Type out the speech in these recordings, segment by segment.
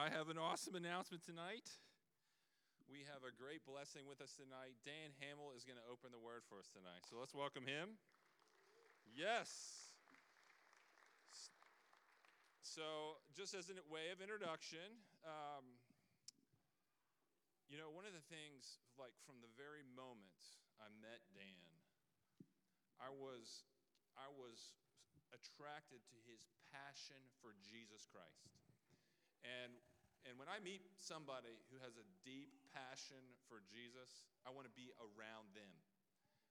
I have an awesome announcement tonight. We have a great blessing with us tonight. Dan Hamill is going to open the word for us tonight. So let's welcome him. Yes. So, just as a way of introduction, um, you know, one of the things, like from the very moment I met Dan, I was, I was attracted to his passion for Jesus Christ. And, and when I meet somebody who has a deep passion for Jesus, I want to be around them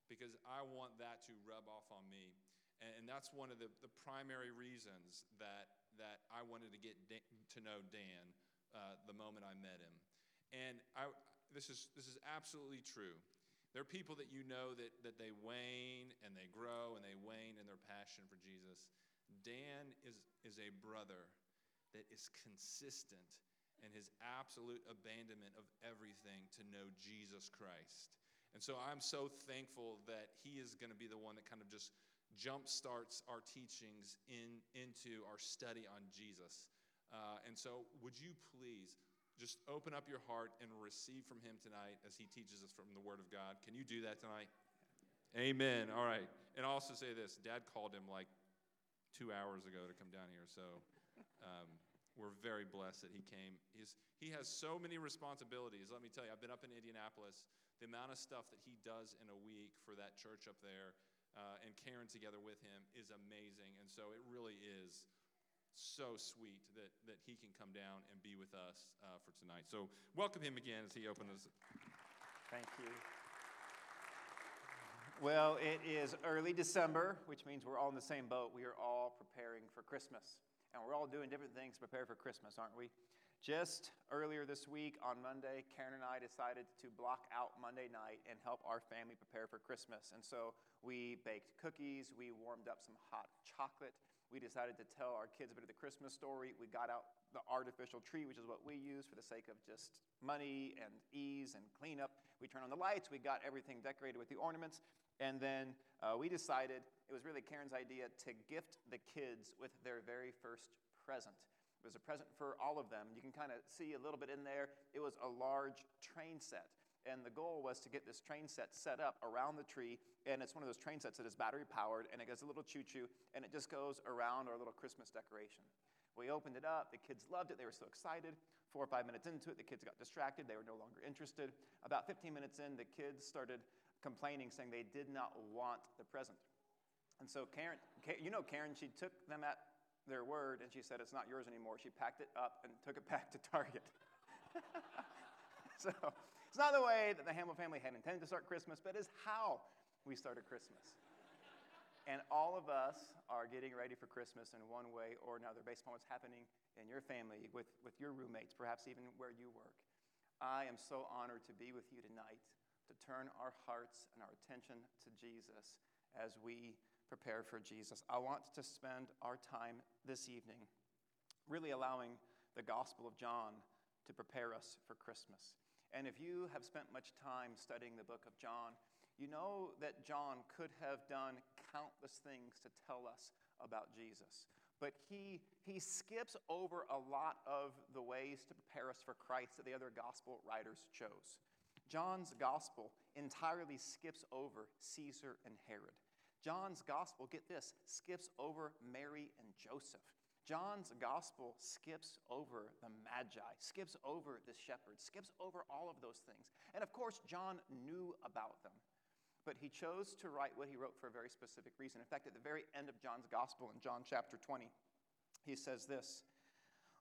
because I want that to rub off on me. And, and that's one of the, the primary reasons that, that I wanted to get Dan, to know Dan uh, the moment I met him. And I, this, is, this is absolutely true. There are people that you know that, that they wane and they grow and they wane in their passion for Jesus. Dan is, is a brother that is consistent in his absolute abandonment of everything to know Jesus Christ. And so I'm so thankful that he is going to be the one that kind of just jump starts our teachings in, into our study on Jesus. Uh, and so, would you please just open up your heart and receive from him tonight as he teaches us from the Word of God? Can you do that tonight? Amen. All right. And I'll also say this Dad called him like two hours ago to come down here. So, um, we're very blessed that he came. He's, he has so many responsibilities. Let me tell you, I've been up in Indianapolis. The amount of stuff that he does in a week for that church up there uh, and Karen together with him is amazing. And so it really is so sweet that, that he can come down and be with us uh, for tonight. So welcome him again as he opens. Thank you. Well, it is early December, which means we're all in the same boat. We are all preparing for Christmas. And we're all doing different things to prepare for Christmas, aren't we? Just earlier this week on Monday, Karen and I decided to block out Monday night and help our family prepare for Christmas. And so we baked cookies, we warmed up some hot chocolate. We decided to tell our kids a bit of the Christmas story. We got out the artificial tree, which is what we use for the sake of just money and ease and cleanup. We turned on the lights, we got everything decorated with the ornaments, and then uh, we decided it was really Karen's idea to gift the kids with their very first present. It was a present for all of them. You can kind of see a little bit in there. It was a large train set. And the goal was to get this train set set up around the tree. And it's one of those train sets that is battery powered and it gets a little choo choo and it just goes around our little Christmas decoration. We opened it up. The kids loved it. They were so excited. Four or five minutes into it, the kids got distracted. They were no longer interested. About 15 minutes in, the kids started complaining, saying they did not want the present. And so Karen, you know Karen, she took them at their word and she said, It's not yours anymore. She packed it up and took it back to Target. so it's not the way that the Hamill family had intended to start Christmas, but is how we started Christmas. and all of us are getting ready for Christmas in one way or another based upon what's happening in your family, with, with your roommates, perhaps even where you work. I am so honored to be with you tonight to turn our hearts and our attention to Jesus as we prepare for Jesus. I want to spend our time this evening really allowing the Gospel of John to prepare us for Christmas. And if you have spent much time studying the book of John, you know that John could have done countless things to tell us about Jesus. But he, he skips over a lot of the ways to prepare us for Christ that the other gospel writers chose. John's gospel entirely skips over Caesar and Herod. John's gospel, get this, skips over Mary and Joseph. John's gospel skips over the Magi, skips over the shepherds, skips over all of those things. And of course, John knew about them, but he chose to write what he wrote for a very specific reason. In fact, at the very end of John's gospel, in John chapter 20, he says this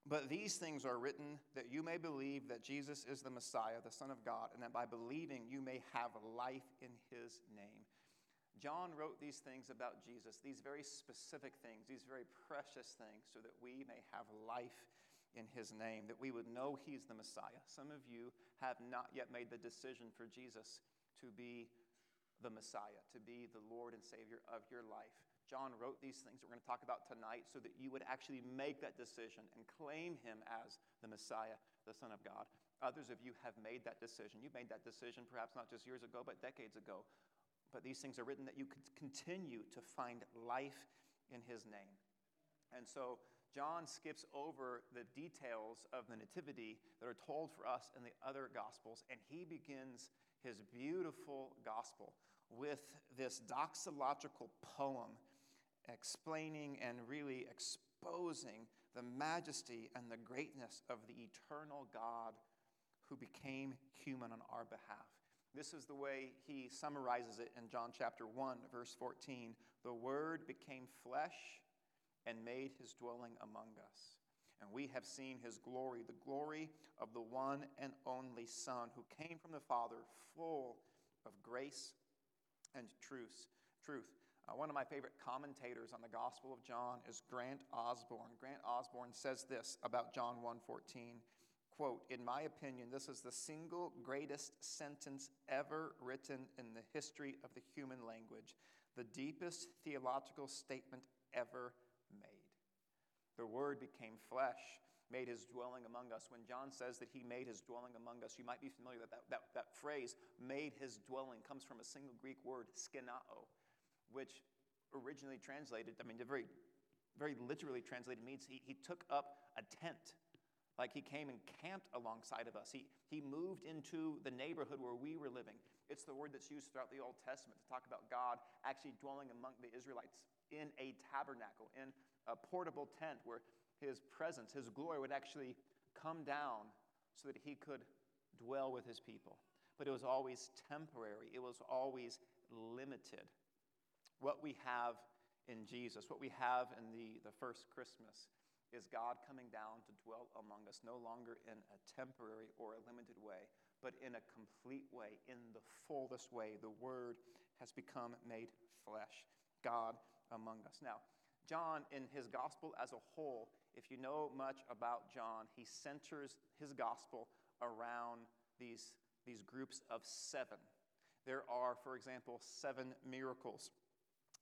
But these things are written that you may believe that Jesus is the Messiah, the Son of God, and that by believing you may have life in his name. John wrote these things about Jesus, these very specific things, these very precious things, so that we may have life in his name, that we would know he's the Messiah. Some of you have not yet made the decision for Jesus to be the Messiah, to be the Lord and Savior of your life. John wrote these things that we're going to talk about tonight so that you would actually make that decision and claim him as the Messiah, the Son of God. Others of you have made that decision. You made that decision perhaps not just years ago, but decades ago. But these things are written that you could continue to find life in his name. And so John skips over the details of the Nativity that are told for us in the other Gospels, and he begins his beautiful Gospel with this doxological poem explaining and really exposing the majesty and the greatness of the eternal God who became human on our behalf. This is the way he summarizes it in John chapter 1, verse 14. The Word became flesh and made his dwelling among us. And we have seen his glory, the glory of the one and only Son who came from the Father, full of grace and truth. Truth. Uh, one of my favorite commentators on the Gospel of John is Grant Osborne. Grant Osborne says this about John 1:14. Quote, in my opinion, this is the single greatest sentence ever written in the history of the human language, the deepest theological statement ever made. The Word became flesh, made his dwelling among us. When John says that he made his dwelling among us, you might be familiar that that, that, that phrase, made his dwelling, comes from a single Greek word, skenao, which originally translated, I mean, very, very literally translated means he, he took up a tent like he came and camped alongside of us. He, he moved into the neighborhood where we were living. It's the word that's used throughout the Old Testament to talk about God actually dwelling among the Israelites in a tabernacle, in a portable tent where his presence, his glory would actually come down so that he could dwell with his people. But it was always temporary, it was always limited. What we have in Jesus, what we have in the, the first Christmas, is God coming down to dwell among us, no longer in a temporary or a limited way, but in a complete way, in the fullest way. The Word has become made flesh, God among us. Now, John, in his gospel as a whole, if you know much about John, he centers his gospel around these, these groups of seven. There are, for example, seven miracles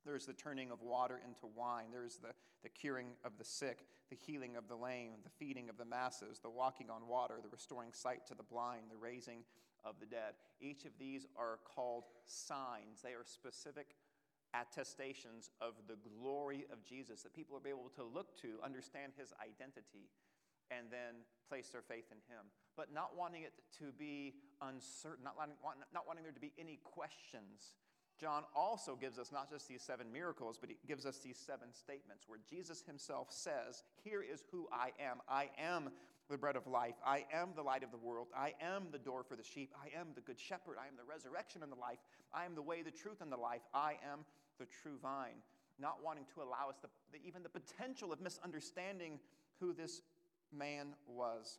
there's the turning of water into wine. There's the, the curing of the sick, the healing of the lame, the feeding of the masses, the walking on water, the restoring sight to the blind, the raising of the dead. Each of these are called signs. They are specific attestations of the glory of Jesus that people be able to look to, understand his identity, and then place their faith in him. But not wanting it to be uncertain, not wanting, not wanting there to be any questions John also gives us not just these seven miracles, but he gives us these seven statements where Jesus himself says, Here is who I am. I am the bread of life. I am the light of the world. I am the door for the sheep. I am the good shepherd. I am the resurrection and the life. I am the way, the truth, and the life. I am the true vine. Not wanting to allow us the, the, even the potential of misunderstanding who this man was.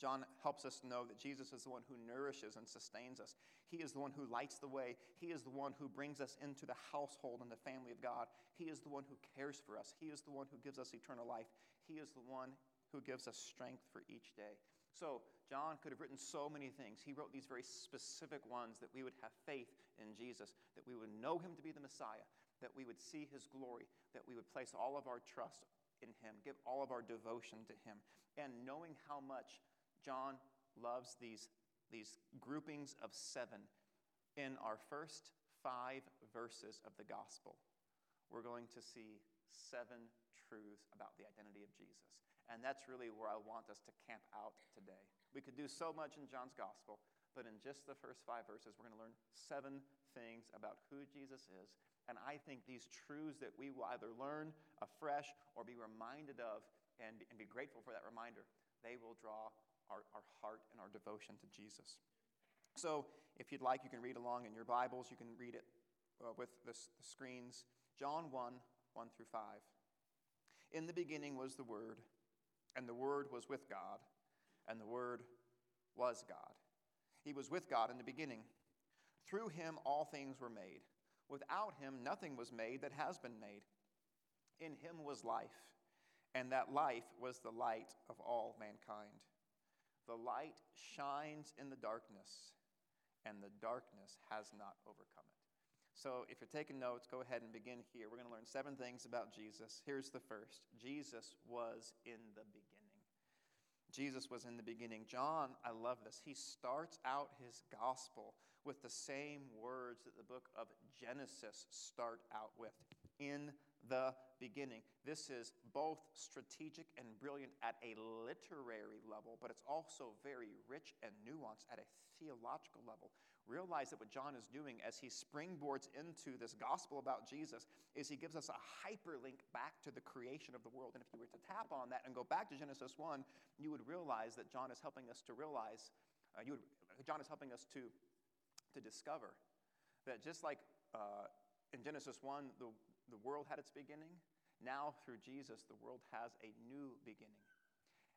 John helps us know that Jesus is the one who nourishes and sustains us. He is the one who lights the way. He is the one who brings us into the household and the family of God. He is the one who cares for us. He is the one who gives us eternal life. He is the one who gives us strength for each day. So, John could have written so many things. He wrote these very specific ones that we would have faith in Jesus, that we would know him to be the Messiah, that we would see his glory, that we would place all of our trust in him, give all of our devotion to him. And knowing how much John loves these, these groupings of seven. In our first five verses of the gospel, we're going to see seven truths about the identity of Jesus. And that's really where I want us to camp out today. We could do so much in John's gospel, but in just the first five verses, we're going to learn seven things about who Jesus is. And I think these truths that we will either learn afresh or be reminded of and, and be grateful for that reminder, they will draw our, our heart and our devotion to Jesus. So, if you'd like, you can read along in your Bibles. You can read it uh, with the, the screens. John 1 1 through 5. In the beginning was the Word, and the Word was with God, and the Word was God. He was with God in the beginning. Through him all things were made. Without him nothing was made that has been made. In him was life, and that life was the light of all mankind. The light shines in the darkness, and the darkness has not overcome it. So, if you're taking notes, go ahead and begin here. We're going to learn seven things about Jesus. Here's the first Jesus was in the beginning. Jesus was in the beginning. John, I love this. He starts out his gospel with the same words that the book of Genesis start out with in the beginning. This is both strategic and brilliant at a literary level, but it's also very rich and nuanced at a theological level. Realize that what John is doing as he springboards into this gospel about Jesus is he gives us a hyperlink back to the creation of the world. And if you were to tap on that and go back to Genesis 1, you would realize that John is helping us to realize, uh, you would, John is helping us to, to discover that just like uh, in Genesis 1, the, the world had its beginning, now through Jesus, the world has a new beginning.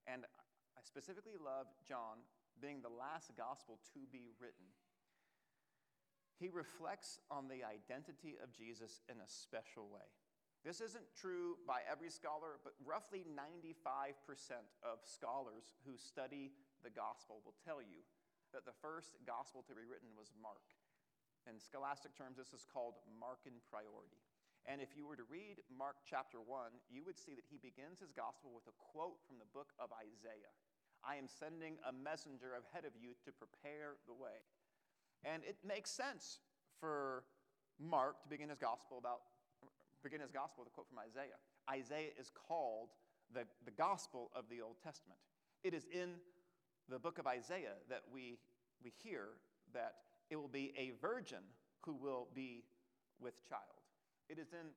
And I specifically love John being the last gospel to be written he reflects on the identity of Jesus in a special way. This isn't true by every scholar, but roughly 95% of scholars who study the gospel will tell you that the first gospel to be written was Mark. In scholastic terms, this is called Markan priority. And if you were to read Mark chapter 1, you would see that he begins his gospel with a quote from the book of Isaiah I am sending a messenger ahead of you to prepare the way. And it makes sense for Mark to begin his gospel about begin his gospel with a quote from Isaiah. Isaiah is called the, the gospel of the Old Testament. It is in the book of Isaiah that we, we hear that it will be a virgin who will be with child. It is in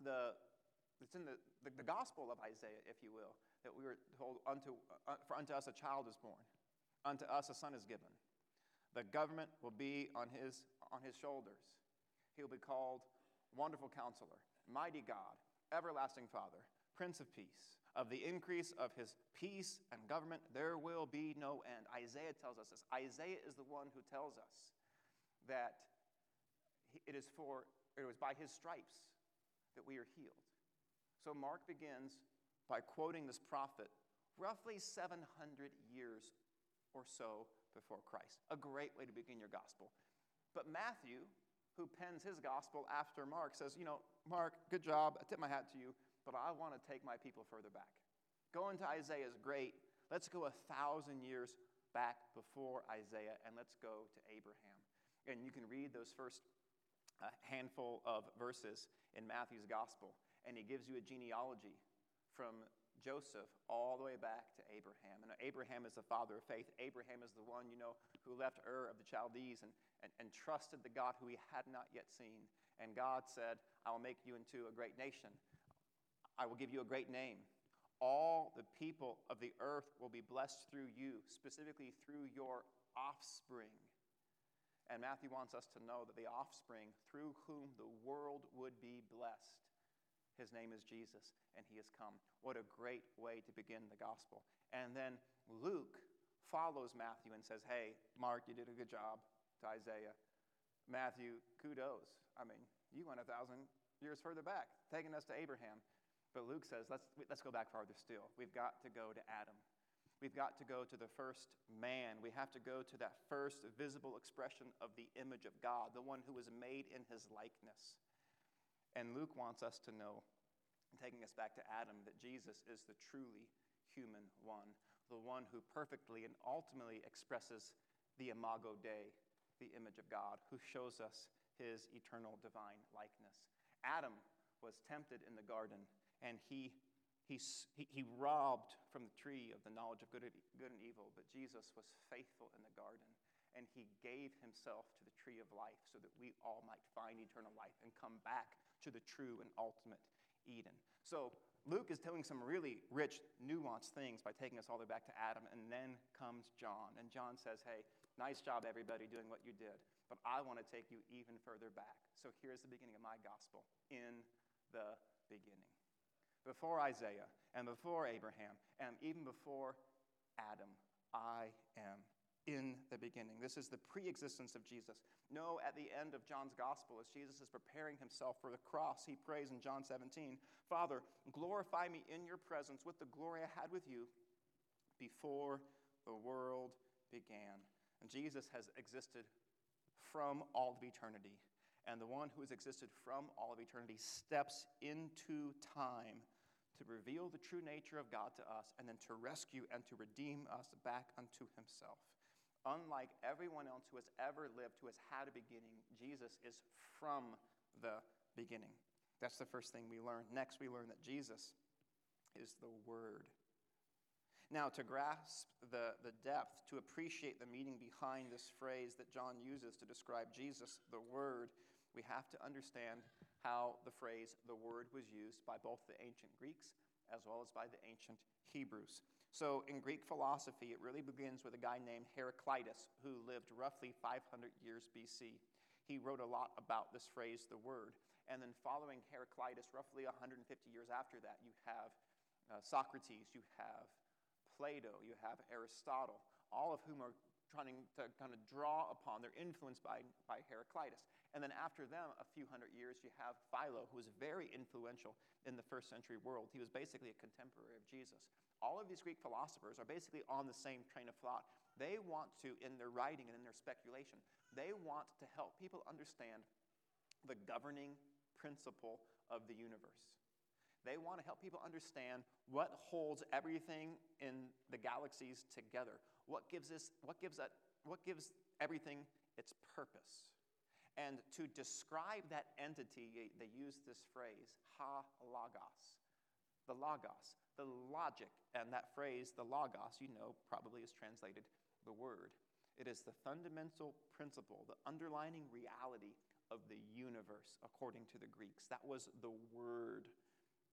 the it's in the, the, the gospel of Isaiah, if you will, that we were told, unto, uh, for unto us a child is born, unto us a son is given, the government will be on his, on his shoulders. He'll be called Wonderful Counselor, Mighty God, Everlasting Father, Prince of Peace. Of the increase of his peace and government, there will be no end. Isaiah tells us this. Isaiah is the one who tells us that it is for it was by his stripes that we are healed. So Mark begins by quoting this prophet roughly 700 years or so before Christ. A great way to begin your gospel. But Matthew, who pens his gospel after Mark, says, You know, Mark, good job. I tip my hat to you, but I want to take my people further back. Going to Isaiah is great. Let's go a thousand years back before Isaiah and let's go to Abraham. And you can read those first uh, handful of verses in Matthew's gospel, and he gives you a genealogy from Joseph all the way back to Abraham. And Abraham is the father of faith. Abraham is the one, you know, who left Ur of the Chaldees and, and, and trusted the God who he had not yet seen. And God said, I will make you into a great nation. I will give you a great name. All the people of the earth will be blessed through you, specifically through your offspring. And Matthew wants us to know that the offspring through whom the world would be blessed his name is Jesus, and he has come. What a great way to begin the gospel. And then Luke follows Matthew and says, Hey, Mark, you did a good job to Isaiah. Matthew, kudos. I mean, you went a thousand years further back, taking us to Abraham. But Luke says, let's, let's go back farther still. We've got to go to Adam. We've got to go to the first man. We have to go to that first visible expression of the image of God, the one who was made in his likeness. And Luke wants us to know, taking us back to Adam, that Jesus is the truly human one, the one who perfectly and ultimately expresses the imago Dei, the image of God, who shows us his eternal divine likeness. Adam was tempted in the garden, and he, he, he, robbed from the tree of the knowledge of good, good and evil, but Jesus was faithful in the garden and he gave himself to the tree of life so that we all might find eternal life and come back to the true and ultimate Eden. So Luke is telling some really rich, nuanced things by taking us all the way back to Adam, and then comes John. And John says, Hey, nice job, everybody, doing what you did, but I want to take you even further back. So here's the beginning of my gospel in the beginning. Before Isaiah, and before Abraham, and even before Adam, I am in the beginning. This is the pre existence of Jesus. No, at the end of John's gospel, as Jesus is preparing himself for the cross, he prays in John 17 Father, glorify me in your presence with the glory I had with you before the world began. And Jesus has existed from all of eternity. And the one who has existed from all of eternity steps into time to reveal the true nature of God to us and then to rescue and to redeem us back unto himself. Unlike everyone else who has ever lived, who has had a beginning, Jesus is from the beginning. That's the first thing we learn. Next, we learn that Jesus is the Word. Now, to grasp the, the depth, to appreciate the meaning behind this phrase that John uses to describe Jesus, the Word, we have to understand how the phrase the Word was used by both the ancient Greeks as well as by the ancient Hebrews. So, in Greek philosophy, it really begins with a guy named Heraclitus who lived roughly 500 years BC. He wrote a lot about this phrase, the Word. And then, following Heraclitus, roughly 150 years after that, you have uh, Socrates, you have Plato, you have Aristotle, all of whom are trying to kind of draw upon, they're influenced by, by Heraclitus. And then after them, a few hundred years, you have Philo, who was very influential in the first century world. He was basically a contemporary of Jesus. All of these Greek philosophers are basically on the same train of thought. They want to, in their writing and in their speculation, they want to help people understand the governing principle of the universe. They want to help people understand what holds everything in the galaxies together. What gives us what gives that what gives everything its purpose. And to describe that entity, they use this phrase, ha logos. The logos, the logic, and that phrase, the logos, you know, probably is translated the word. It is the fundamental principle, the underlining reality of the universe, according to the Greeks. That was the word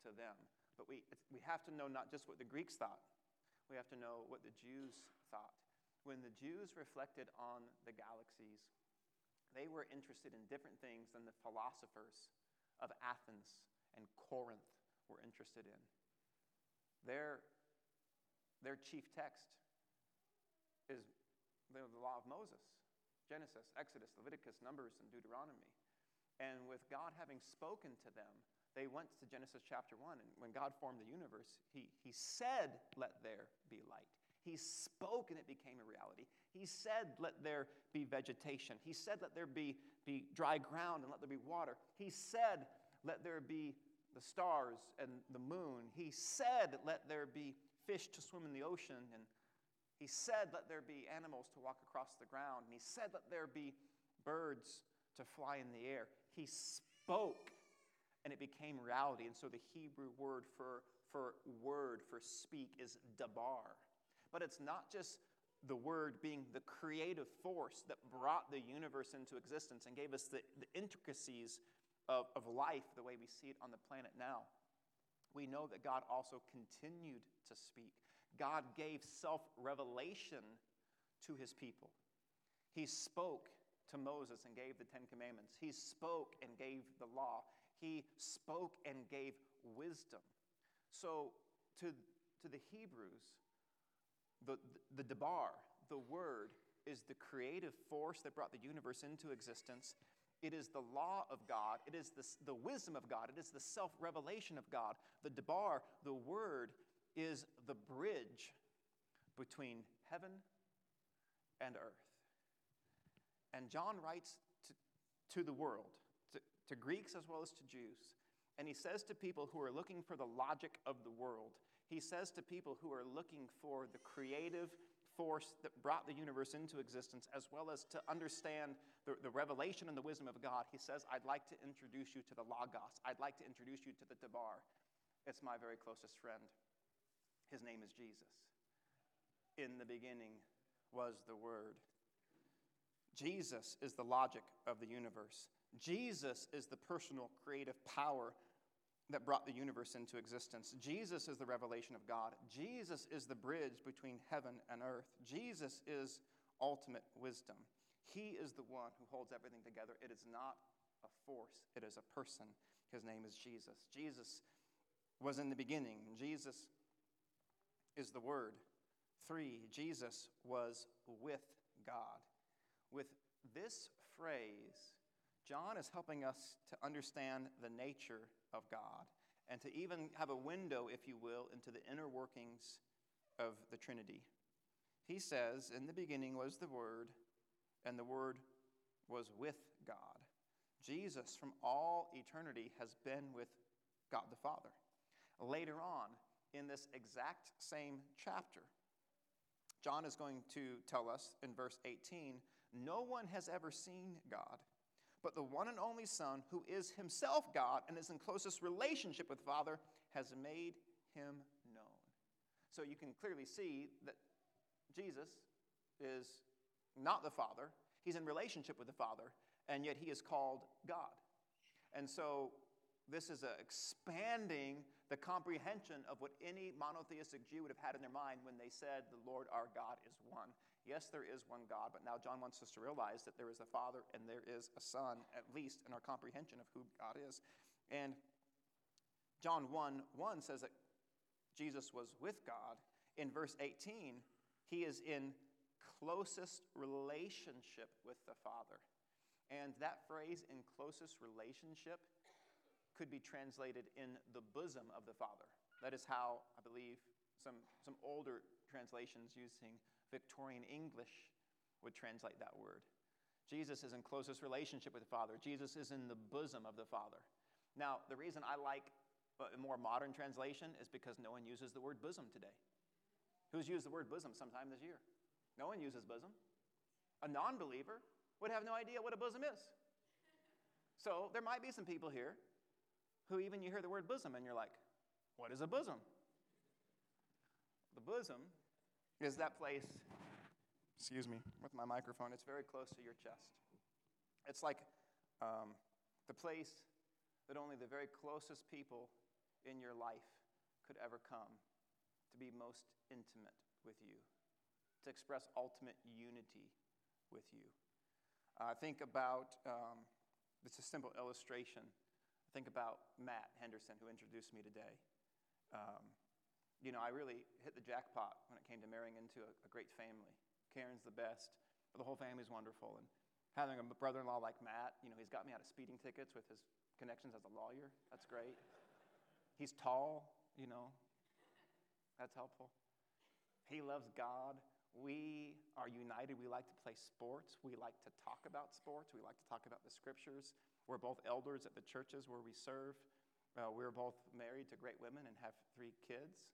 to them. But we, we have to know not just what the Greeks thought, we have to know what the Jews thought. When the Jews reflected on the galaxies, they were interested in different things than the philosophers of Athens and Corinth were interested in. Their, their chief text is the, law of Moses Genesis, Exodus, Leviticus, Numbers, and Deuteronomy. And with God having spoken to them, they went to Genesis chapter 1, and when God formed the universe, he, he said, Let there be light. He spoke, and it became a reality. He said, Let there be vegetation. He said, Let there be, be dry ground, and let there be water. He said, Let there be the stars and the moon. He said, Let there be fish to swim in the ocean. And he said, Let there be animals to walk across the ground. And he said, Let there be birds to fly in the air. He spoke and it became reality. And so the Hebrew word for, for word, for speak, is dabar. But it's not just the word being the creative force that brought the universe into existence and gave us the, the intricacies of, of life the way we see it on the planet now. We know that God also continued to speak. God gave self revelation to his people. He spoke to Moses and gave the Ten Commandments. He spoke and gave the law he spoke and gave wisdom. So, to, to the Hebrews, the, the, the dabar, the Word, is the creative force that brought the universe into existence. It is the law of God. It is the, the wisdom of God. It is the self revelation of God. The dabar, the Word, is the bridge between heaven and earth. And John writes to, to the world to, to Greeks as well as to Jews. And he says to people who are looking for the logic of the world, he says to people who are looking for the creative force that brought the universe into existence, as well as to understand the, the revelation and the wisdom of God, he says, I'd like to introduce you to the Logos. I'd like to introduce you to the dabar. It's my very closest friend. His name is Jesus. In the beginning was the Word. Jesus is the logic of the universe. Jesus is the personal creative power that brought the universe into existence. Jesus is the revelation of God. Jesus is the bridge between heaven and earth. Jesus is ultimate wisdom. He is the one who holds everything together. It is not a force, it is a person. His name is Jesus. Jesus was in the beginning. Jesus is the Word. Three, Jesus was with God. With this phrase, John is helping us to understand the nature of God and to even have a window, if you will, into the inner workings of the Trinity. He says, In the beginning was the Word, and the Word was with God. Jesus, from all eternity, has been with God the Father. Later on, in this exact same chapter, John is going to tell us in verse 18 no one has ever seen God. But the one and only Son, who is himself God and is in closest relationship with Father, has made him known. So you can clearly see that Jesus is not the Father. He's in relationship with the Father, and yet he is called God. And so this is expanding the comprehension of what any monotheistic Jew would have had in their mind when they said, The Lord our God is one. Yes, there is one God, but now John wants us to realize that there is a Father and there is a Son, at least in our comprehension of who God is. And John 1 1 says that Jesus was with God. In verse 18, he is in closest relationship with the Father. And that phrase, in closest relationship, could be translated in the bosom of the Father. That is how, I believe, some, some older translations using Victorian English would translate that word. Jesus is in closest relationship with the Father. Jesus is in the bosom of the Father. Now, the reason I like a more modern translation is because no one uses the word bosom today. Who's used the word bosom sometime this year? No one uses bosom. A non believer would have no idea what a bosom is. So there might be some people here who even you hear the word bosom and you're like, what is a bosom? The bosom is that place, excuse me, with my microphone, it's very close to your chest. It's like um, the place that only the very closest people in your life could ever come to be most intimate with you, to express ultimate unity with you. Uh, think about, um, it's a simple illustration. I Think about Matt Henderson, who introduced me today. Um, you know, I really hit the jackpot when it came to marrying into a, a great family. Karen's the best, but the whole family's wonderful. And having a brother in law like Matt, you know, he's got me out of speeding tickets with his connections as a lawyer. That's great. He's tall, you know, that's helpful. He loves God. We are united. We like to play sports. We like to talk about sports. We like to talk about the scriptures. We're both elders at the churches where we serve. Uh, we're both married to great women and have three kids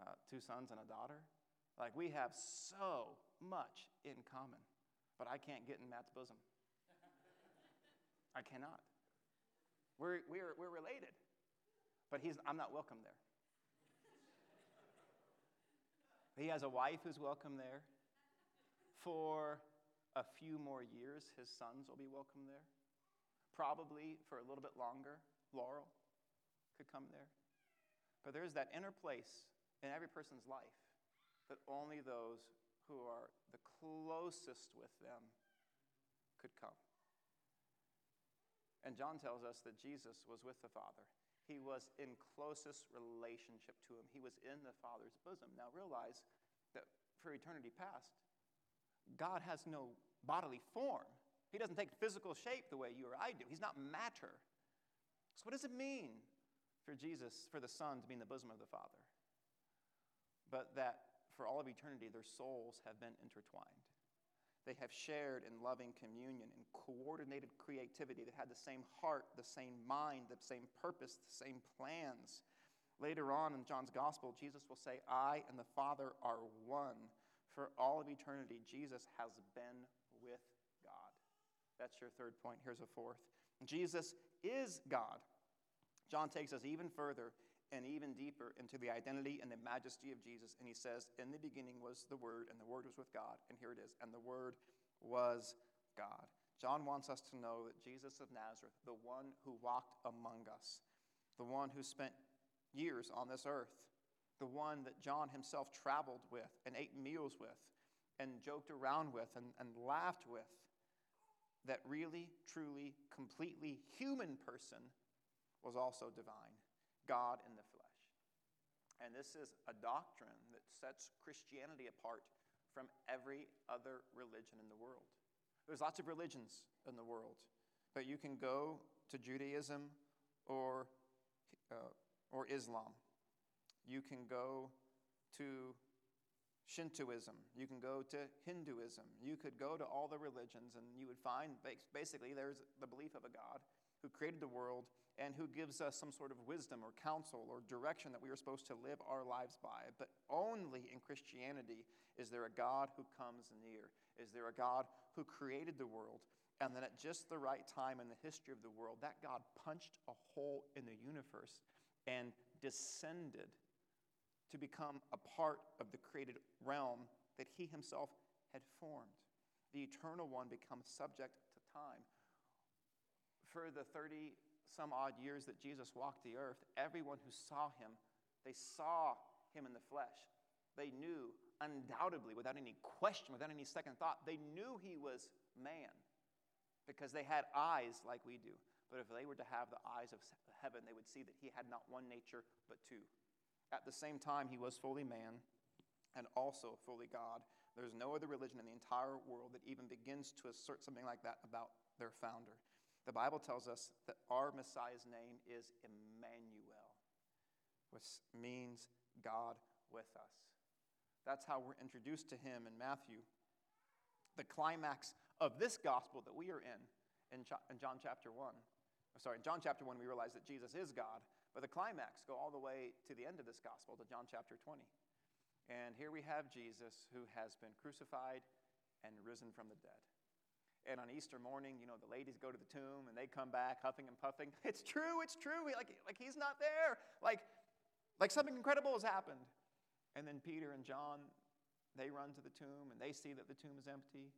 uh, two sons and a daughter. Like, we have so much in common, but I can't get in Matt's bosom. I cannot. We're, we're, we're related, but he's, I'm not welcome there. He has a wife who's welcome there. For a few more years, his sons will be welcome there. Probably for a little bit longer, Laurel could come there. But there's that inner place in every person's life that only those who are the closest with them could come. And John tells us that Jesus was with the Father. He was in closest relationship to him. He was in the Father's bosom. Now realize that for eternity past, God has no bodily form. He doesn't take physical shape the way you or I do. He's not matter. So, what does it mean for Jesus, for the Son to be in the bosom of the Father? But that for all of eternity their souls have been intertwined. They have shared in loving communion and coordinated creativity. They had the same heart, the same mind, the same purpose, the same plans. Later on in John's gospel, Jesus will say, I and the Father are one. For all of eternity, Jesus has been with God. That's your third point. Here's a fourth Jesus is God. John takes us even further and even deeper into the identity and the majesty of Jesus. And he says, In the beginning was the Word, and the Word was with God. And here it is, and the Word was God. John wants us to know that Jesus of Nazareth, the one who walked among us, the one who spent years on this earth, the one that John himself traveled with and ate meals with and joked around with and, and laughed with, that really, truly, completely human person was also divine. God in the flesh. And this is a doctrine that sets Christianity apart from every other religion in the world. There's lots of religions in the world, but you can go to Judaism or, uh, or Islam. You can go to Shintoism. You can go to Hinduism. You could go to all the religions, and you would find basically there's the belief of a God who created the world and who gives us some sort of wisdom or counsel or direction that we are supposed to live our lives by. But only in Christianity is there a God who comes near. Is there a God who created the world And then at just the right time in the history of the world, that God punched a hole in the universe and descended to become a part of the created realm that he himself had formed. The eternal one becomes subject to time. For the 30 some odd years that Jesus walked the earth, everyone who saw him, they saw him in the flesh. They knew undoubtedly, without any question, without any second thought, they knew he was man because they had eyes like we do. But if they were to have the eyes of heaven, they would see that he had not one nature, but two. At the same time, he was fully man and also fully God. There's no other religion in the entire world that even begins to assert something like that about their founder. The Bible tells us that our Messiah's name is Emmanuel, which means God with us. That's how we're introduced to him in Matthew. The climax of this gospel that we are in, in, John chapter 1. I'm Sorry, in John chapter 1, we realize that Jesus is God, but the climax go all the way to the end of this gospel, to John chapter 20. And here we have Jesus who has been crucified and risen from the dead. And on Easter morning, you know, the ladies go to the tomb and they come back huffing and puffing. It's true, it's true. Like, like he's not there. Like, like something incredible has happened. And then Peter and John, they run to the tomb and they see that the tomb is empty.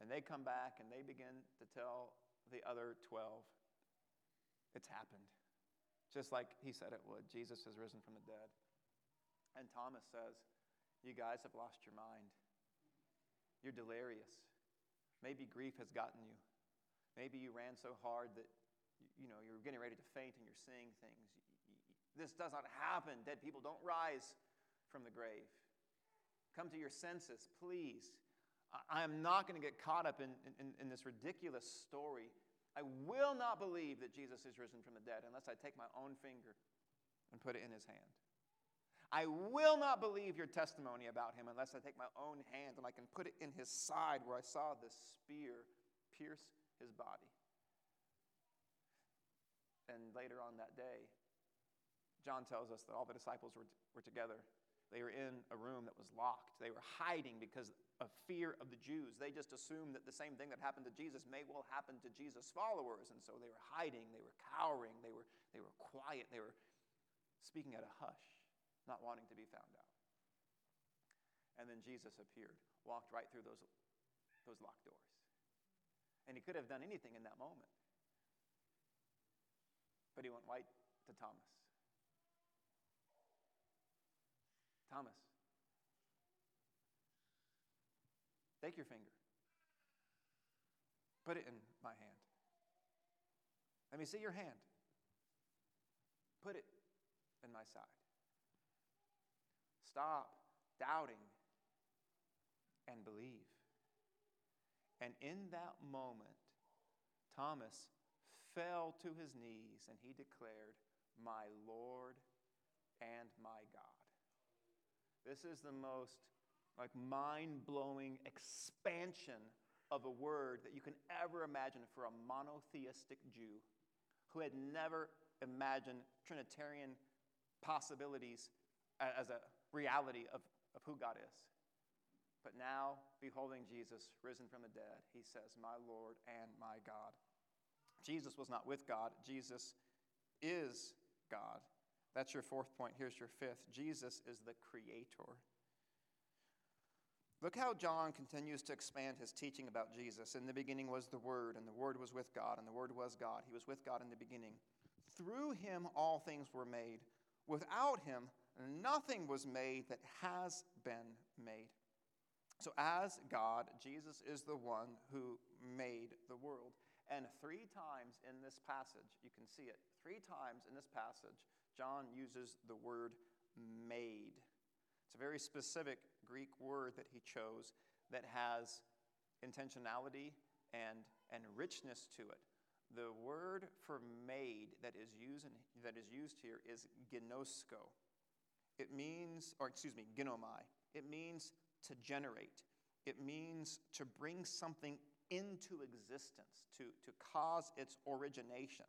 And they come back and they begin to tell the other 12, it's happened. Just like he said it would. Jesus has risen from the dead. And Thomas says, You guys have lost your mind. You're delirious. Maybe grief has gotten you. Maybe you ran so hard that you know you're getting ready to faint and you're seeing things. This does not happen. Dead people don't rise from the grave. Come to your senses, please. I am not going to get caught up in, in, in, this ridiculous story. I will not believe that Jesus is risen from the dead unless I take my own finger and put it in his hand. I will not believe your testimony about him unless I take my own hand and I can put it in his side where I saw the spear pierce his body. And later on that day, John tells us that all the disciples were, were together they were in a room that was locked. They were hiding because of fear of the Jews. They just assumed that the same thing that happened to Jesus may well happen to Jesus' followers. And so they were hiding, they were cowering, they were, they were quiet, they were speaking at a hush, not wanting to be found out. And then Jesus appeared, walked right through those, those locked doors. And he could have done anything in that moment. But he went right to Thomas. Thomas, take your finger, put it in my hand. Let me see your hand. Put it in my side. Stop doubting and believe. And in that moment, Thomas fell to his knees and he declared, My Lord and my God. This is the most like mind-blowing expansion of a word that you can ever imagine for a monotheistic Jew who had never imagined Trinitarian possibilities as a reality of, of who God is. But now, beholding Jesus risen from the dead, he says, My Lord and my God. Jesus was not with God, Jesus is God. That's your fourth point. Here's your fifth Jesus is the creator. Look how John continues to expand his teaching about Jesus. In the beginning was the Word, and the Word was with God, and the Word was God. He was with God in the beginning. Through him all things were made. Without him, nothing was made that has been made. So, as God, Jesus is the one who made the world. And three times in this passage, you can see it, three times in this passage, John uses the word made. It's a very specific Greek word that he chose that has intentionality and, and richness to it. The word for made that is used, in, that is used here is ginosko. It means, or excuse me, ginomai. It means to generate. It means to bring something into existence, to, to cause its origination.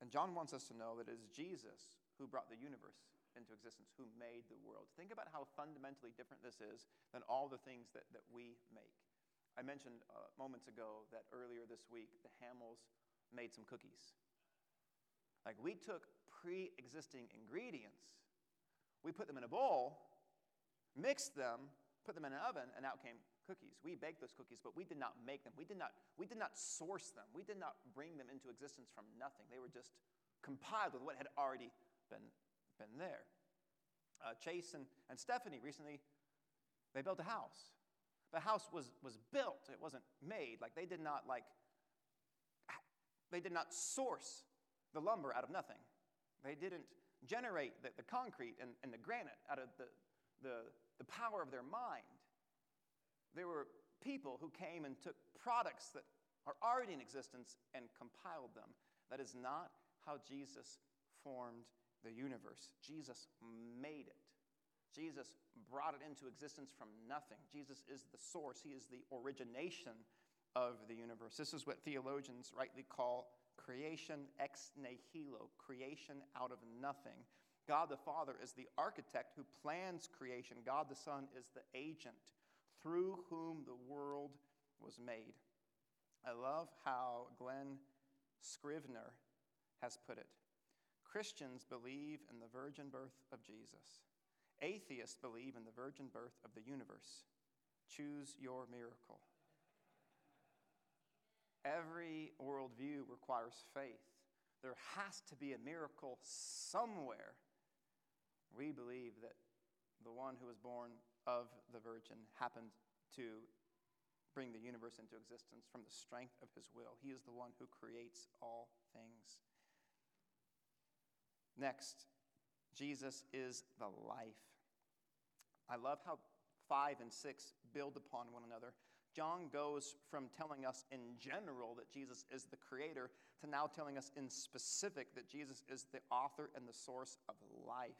And John wants us to know that it is Jesus who brought the universe into existence, who made the world. Think about how fundamentally different this is than all the things that, that we make. I mentioned uh, moments ago that earlier this week the Hamels made some cookies. Like we took pre existing ingredients, we put them in a bowl, mixed them, put them in an oven, and out came cookies. We baked those cookies, but we did not make them. We did not, we did not source them. We did not bring them into existence from nothing. They were just compiled with what had already been, been there. Uh, Chase and, and Stephanie recently, they built a house. The house was, was built. It wasn't made. Like they did not like, they did not source the lumber out of nothing. They didn't generate the, the concrete and, and the granite out of the, the, the power of their mind. There were people who came and took products that are already in existence and compiled them. That is not how Jesus formed the universe. Jesus made it. Jesus brought it into existence from nothing. Jesus is the source, He is the origination of the universe. This is what theologians rightly call creation ex nihilo, creation out of nothing. God the Father is the architect who plans creation. God the Son is the agent through whom the world was made. I love how Glen Scrivener has put it. Christians believe in the virgin birth of Jesus. Atheists believe in the virgin birth of the universe. Choose your miracle. Every worldview requires faith. There has to be a miracle somewhere. We believe that the one who was born of the Virgin happened to bring the universe into existence from the strength of his will. He is the one who creates all things. Next, Jesus is the life. I love how 5 and 6 build upon one another. John goes from telling us in general that Jesus is the creator to now telling us in specific that Jesus is the author and the source of life.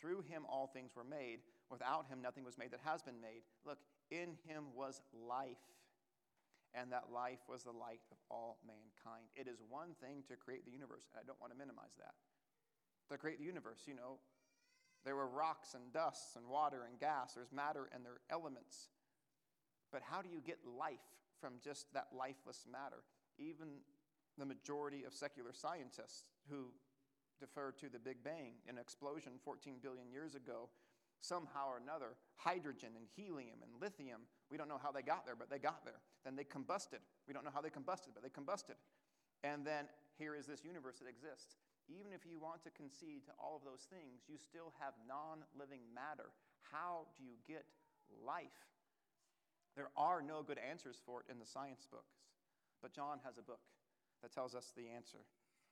Through him, all things were made. Without him, nothing was made that has been made. Look, in him was life, and that life was the light of all mankind. It is one thing to create the universe, and I don't want to minimize that. To create the universe, you know, there were rocks and dusts and water and gas, there's matter and there are elements. But how do you get life from just that lifeless matter? Even the majority of secular scientists who defer to the Big Bang, an explosion 14 billion years ago. Somehow or another, hydrogen and helium and lithium, we don't know how they got there, but they got there. Then they combusted. We don't know how they combusted, but they combusted. And then here is this universe that exists. Even if you want to concede to all of those things, you still have non living matter. How do you get life? There are no good answers for it in the science books, but John has a book that tells us the answer.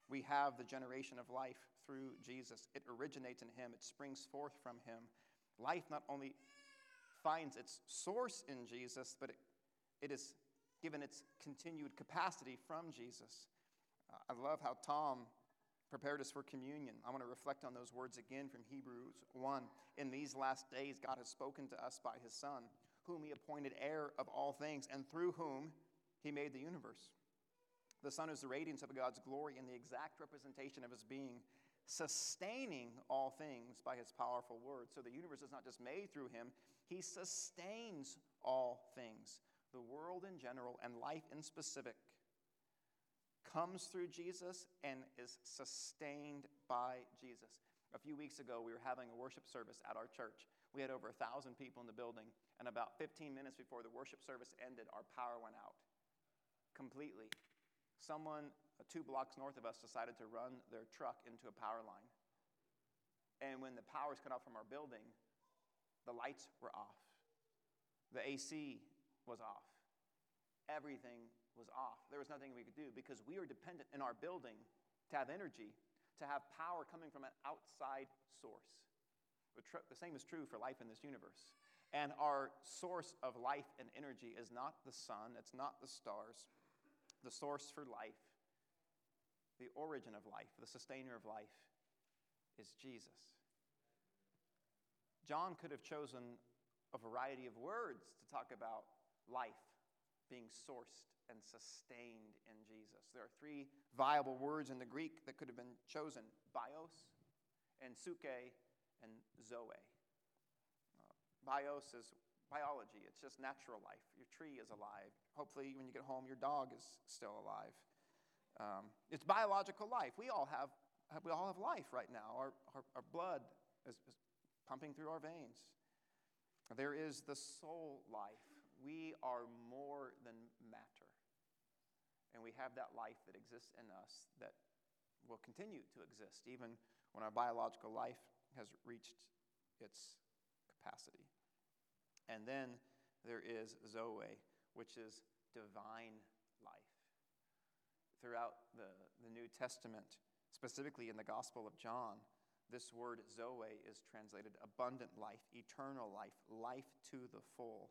We have the generation of life through Jesus. It originates in Him, it springs forth from Him. Life not only finds its source in Jesus, but it, it is given its continued capacity from Jesus. I love how Tom prepared us for communion. I want to reflect on those words again from Hebrews 1. In these last days, God has spoken to us by His Son, whom He appointed heir of all things, and through whom He made the universe. The Son is the radiance of God's glory and the exact representation of his being, sustaining all things by his powerful word. So the universe is not just made through him, he sustains all things. The world in general and life in specific comes through Jesus and is sustained by Jesus. A few weeks ago, we were having a worship service at our church. We had over a thousand people in the building, and about 15 minutes before the worship service ended, our power went out completely someone uh, two blocks north of us decided to run their truck into a power line. And when the power was cut off from our building, the lights were off. The AC was off. Everything was off. There was nothing we could do because we were dependent in our building to have energy, to have power coming from an outside source. The same is true for life in this universe. And our source of life and energy is not the sun, it's not the stars, the source for life, the origin of life, the sustainer of life is Jesus. John could have chosen a variety of words to talk about life being sourced and sustained in Jesus. There are three viable words in the Greek that could have been chosen bios, and psuche, and zoe. Uh, bios is biology, it's just natural life. Your tree is alive. Hopefully, when you get home, your dog is still alive. Um, it's biological life. We all have, we all have life right now. Our, our, our blood is, is pumping through our veins. There is the soul life. We are more than matter. And we have that life that exists in us that will continue to exist even when our biological life has reached its capacity. And then there is Zoe, which is divine life. Throughout the, the New Testament, specifically in the Gospel of John, this word Zoe is translated abundant life, eternal life, life to the full.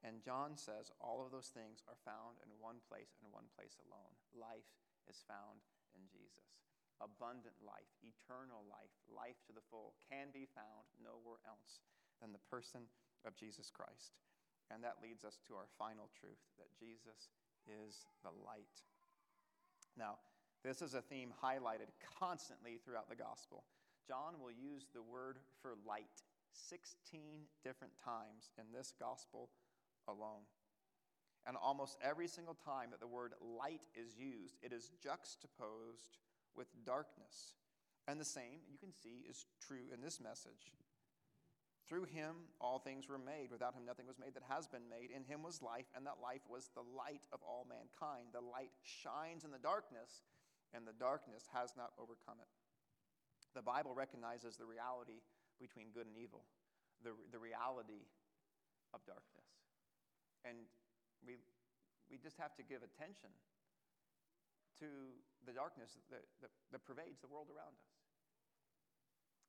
And John says all of those things are found in one place and one place alone. Life is found in Jesus. Abundant life, eternal life, life to the full can be found nowhere else than the person of Jesus Christ. And that leads us to our final truth that Jesus is the light. Now, this is a theme highlighted constantly throughout the gospel. John will use the word for light 16 different times in this gospel alone. And almost every single time that the word light is used, it is juxtaposed with darkness. And the same, you can see, is true in this message. Through him, all things were made. Without him, nothing was made that has been made. In him was life, and that life was the light of all mankind. The light shines in the darkness, and the darkness has not overcome it. The Bible recognizes the reality between good and evil, the, the reality of darkness. And we, we just have to give attention to the darkness that, that, that pervades the world around us.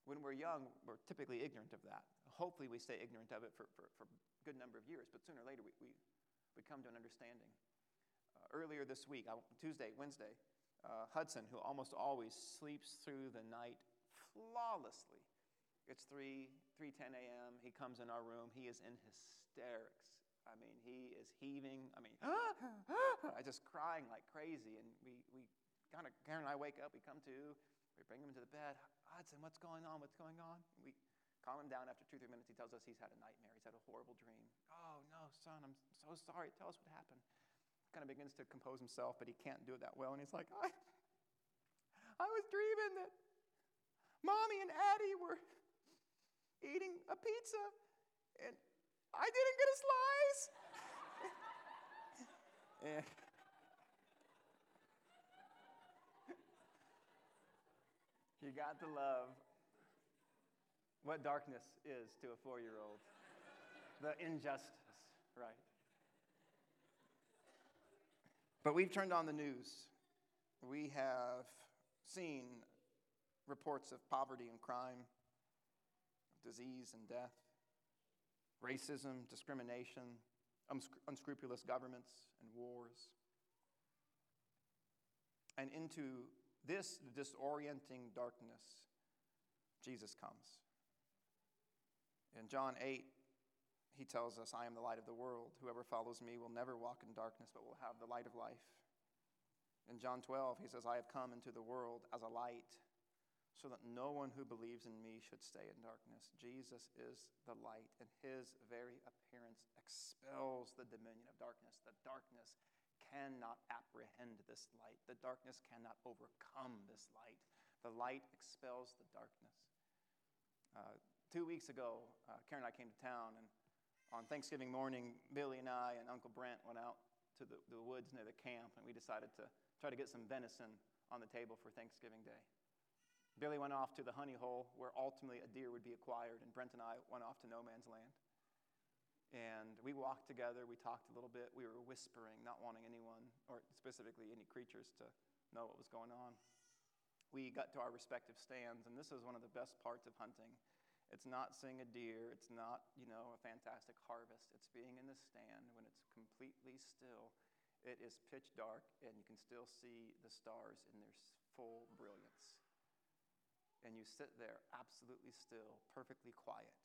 When we're young, we're typically ignorant of that. Hopefully, we stay ignorant of it for, for, for a good number of years, but sooner or later, we, we, we come to an understanding. Uh, earlier this week, Tuesday, Wednesday, uh, Hudson, who almost always sleeps through the night flawlessly. It's 3, 3.10 a.m. He comes in our room. He is in hysterics. I mean, he is heaving. I mean, ah, ah, ah, I just crying like crazy. And we, we kind of, Karen and I wake up. We come to. We bring him into the bed. Hudson, what's going on? What's going on? We calm him down. After two, three minutes, he tells us he's had a nightmare. He's had a horrible dream. Oh, no, son, I'm so sorry. Tell us what happened. Kind of begins to compose himself, but he can't do it that well. And he's like, I, I was dreaming that Mommy and Addie were eating a pizza, and I didn't get a slice. Eh. you got to love what darkness is to a four year old the injustice, right? But we've turned on the news. We have seen reports of poverty and crime, disease and death, racism, discrimination, unscrupulous governments, and wars. And into this disorienting darkness, Jesus comes. In John 8, he tells us, I am the light of the world. Whoever follows me will never walk in darkness, but will have the light of life. In John 12, he says, I have come into the world as a light so that no one who believes in me should stay in darkness. Jesus is the light, and his very appearance expels the dominion of darkness. The darkness cannot apprehend this light, the darkness cannot overcome this light. The light expels the darkness. Uh, two weeks ago, uh, Karen and I came to town, and on Thanksgiving morning, Billy and I and Uncle Brent went out to the, the woods near the camp, and we decided to try to get some venison on the table for Thanksgiving Day. Billy went off to the honey hole where ultimately a deer would be acquired, and Brent and I went off to no man's land. And we walked together, we talked a little bit, we were whispering, not wanting anyone, or specifically any creatures, to know what was going on. We got to our respective stands, and this is one of the best parts of hunting. It's not seeing a deer, it's not, you know, a fantastic harvest. It's being in the stand when it's completely still. It is pitch dark, and you can still see the stars in their full brilliance and you sit there absolutely still, perfectly quiet.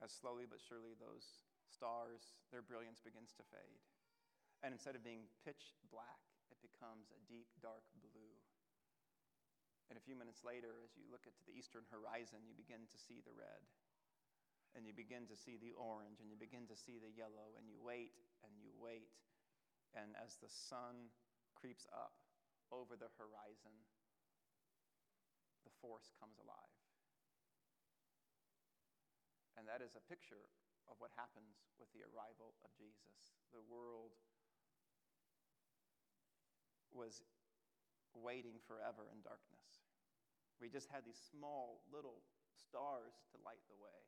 As slowly but surely those stars, their brilliance begins to fade. And instead of being pitch black, it becomes a deep, dark blue. And a few minutes later, as you look at the eastern horizon, you begin to see the red. and you begin to see the orange, and you begin to see the yellow, and you wait and you wait. And as the sun creeps up over the horizon, the force comes alive. And that is a picture of what happens with the arrival of Jesus. The world was waiting forever in darkness. We just had these small little stars to light the way.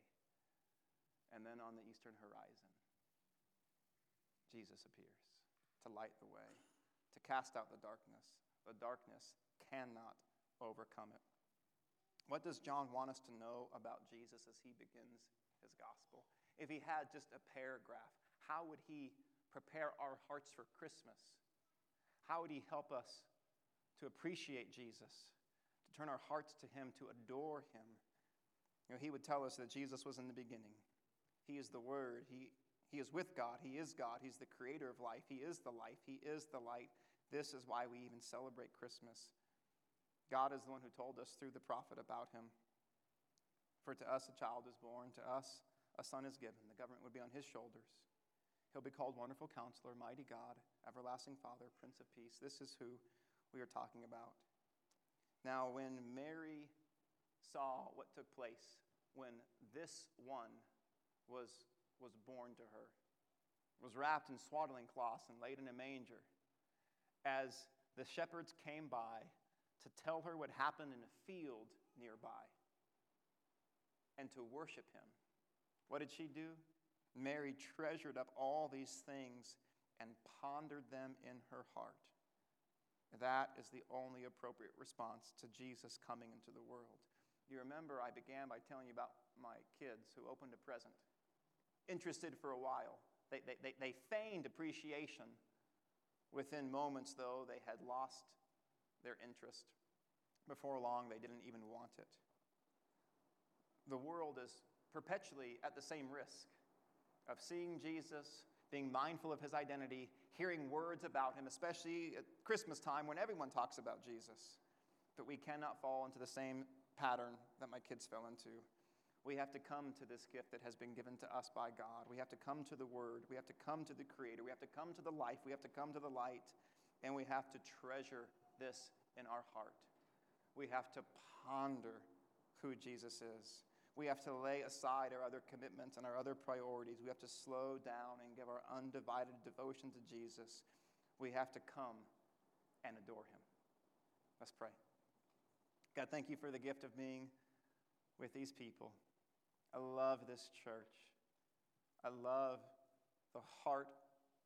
And then on the eastern horizon, Jesus appears to light the way, to cast out the darkness. The darkness cannot overcome it. What does John want us to know about Jesus as he begins his gospel? If he had just a paragraph, how would he prepare our hearts for Christmas? How would he help us to appreciate Jesus, to turn our hearts to him, to adore him? You know, he would tell us that Jesus was in the beginning. He is the Word. He, he is with God. He is God. He's the creator of life. He is the life. He is the light. This is why we even celebrate Christmas. God is the one who told us through the prophet about him. For to us a child is born, to us a son is given. The government would be on his shoulders. He'll be called Wonderful Counselor, Mighty God, Everlasting Father, Prince of Peace. This is who we are talking about. Now, when Mary saw what took place when this one was, was born to her, was wrapped in swaddling cloths and laid in a manger, as the shepherds came by to tell her what happened in a field nearby and to worship him, what did she do? Mary treasured up all these things and pondered them in her heart. That is the only appropriate response to Jesus coming into the world. You remember I began by telling you about my kids who opened a present. Interested for a while. They, they, they, they feigned appreciation. Within moments, though, they had lost their interest. Before long, they didn't even want it. The world is perpetually at the same risk of seeing Jesus, being mindful of his identity, hearing words about him, especially at Christmas time when everyone talks about Jesus. But we cannot fall into the same pattern that my kids fell into. We have to come to this gift that has been given to us by God. We have to come to the Word. We have to come to the Creator. We have to come to the life. We have to come to the light. And we have to treasure this in our heart. We have to ponder who Jesus is. We have to lay aside our other commitments and our other priorities. We have to slow down and give our undivided devotion to Jesus. We have to come and adore him. Let's pray. God, thank you for the gift of being with these people. I love this church. I love the heart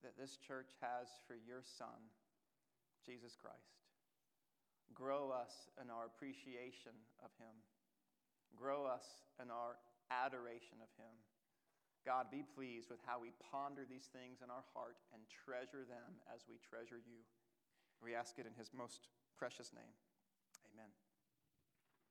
that this church has for your Son, Jesus Christ. Grow us in our appreciation of him. Grow us in our adoration of Him. God, be pleased with how we ponder these things in our heart and treasure them as we treasure you. We ask it in His most precious name. Amen.